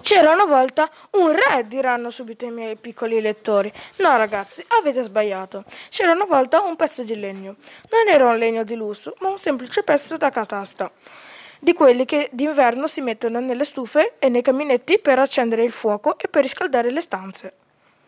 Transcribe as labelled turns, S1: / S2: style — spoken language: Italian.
S1: C'era una volta un re, diranno subito i miei piccoli lettori. No, ragazzi, avete sbagliato. C'era una volta un pezzo di legno. Non era un legno di lusso, ma un semplice pezzo da catasta. Di quelli che d'inverno si mettono nelle stufe e nei caminetti per accendere il fuoco e per riscaldare le stanze.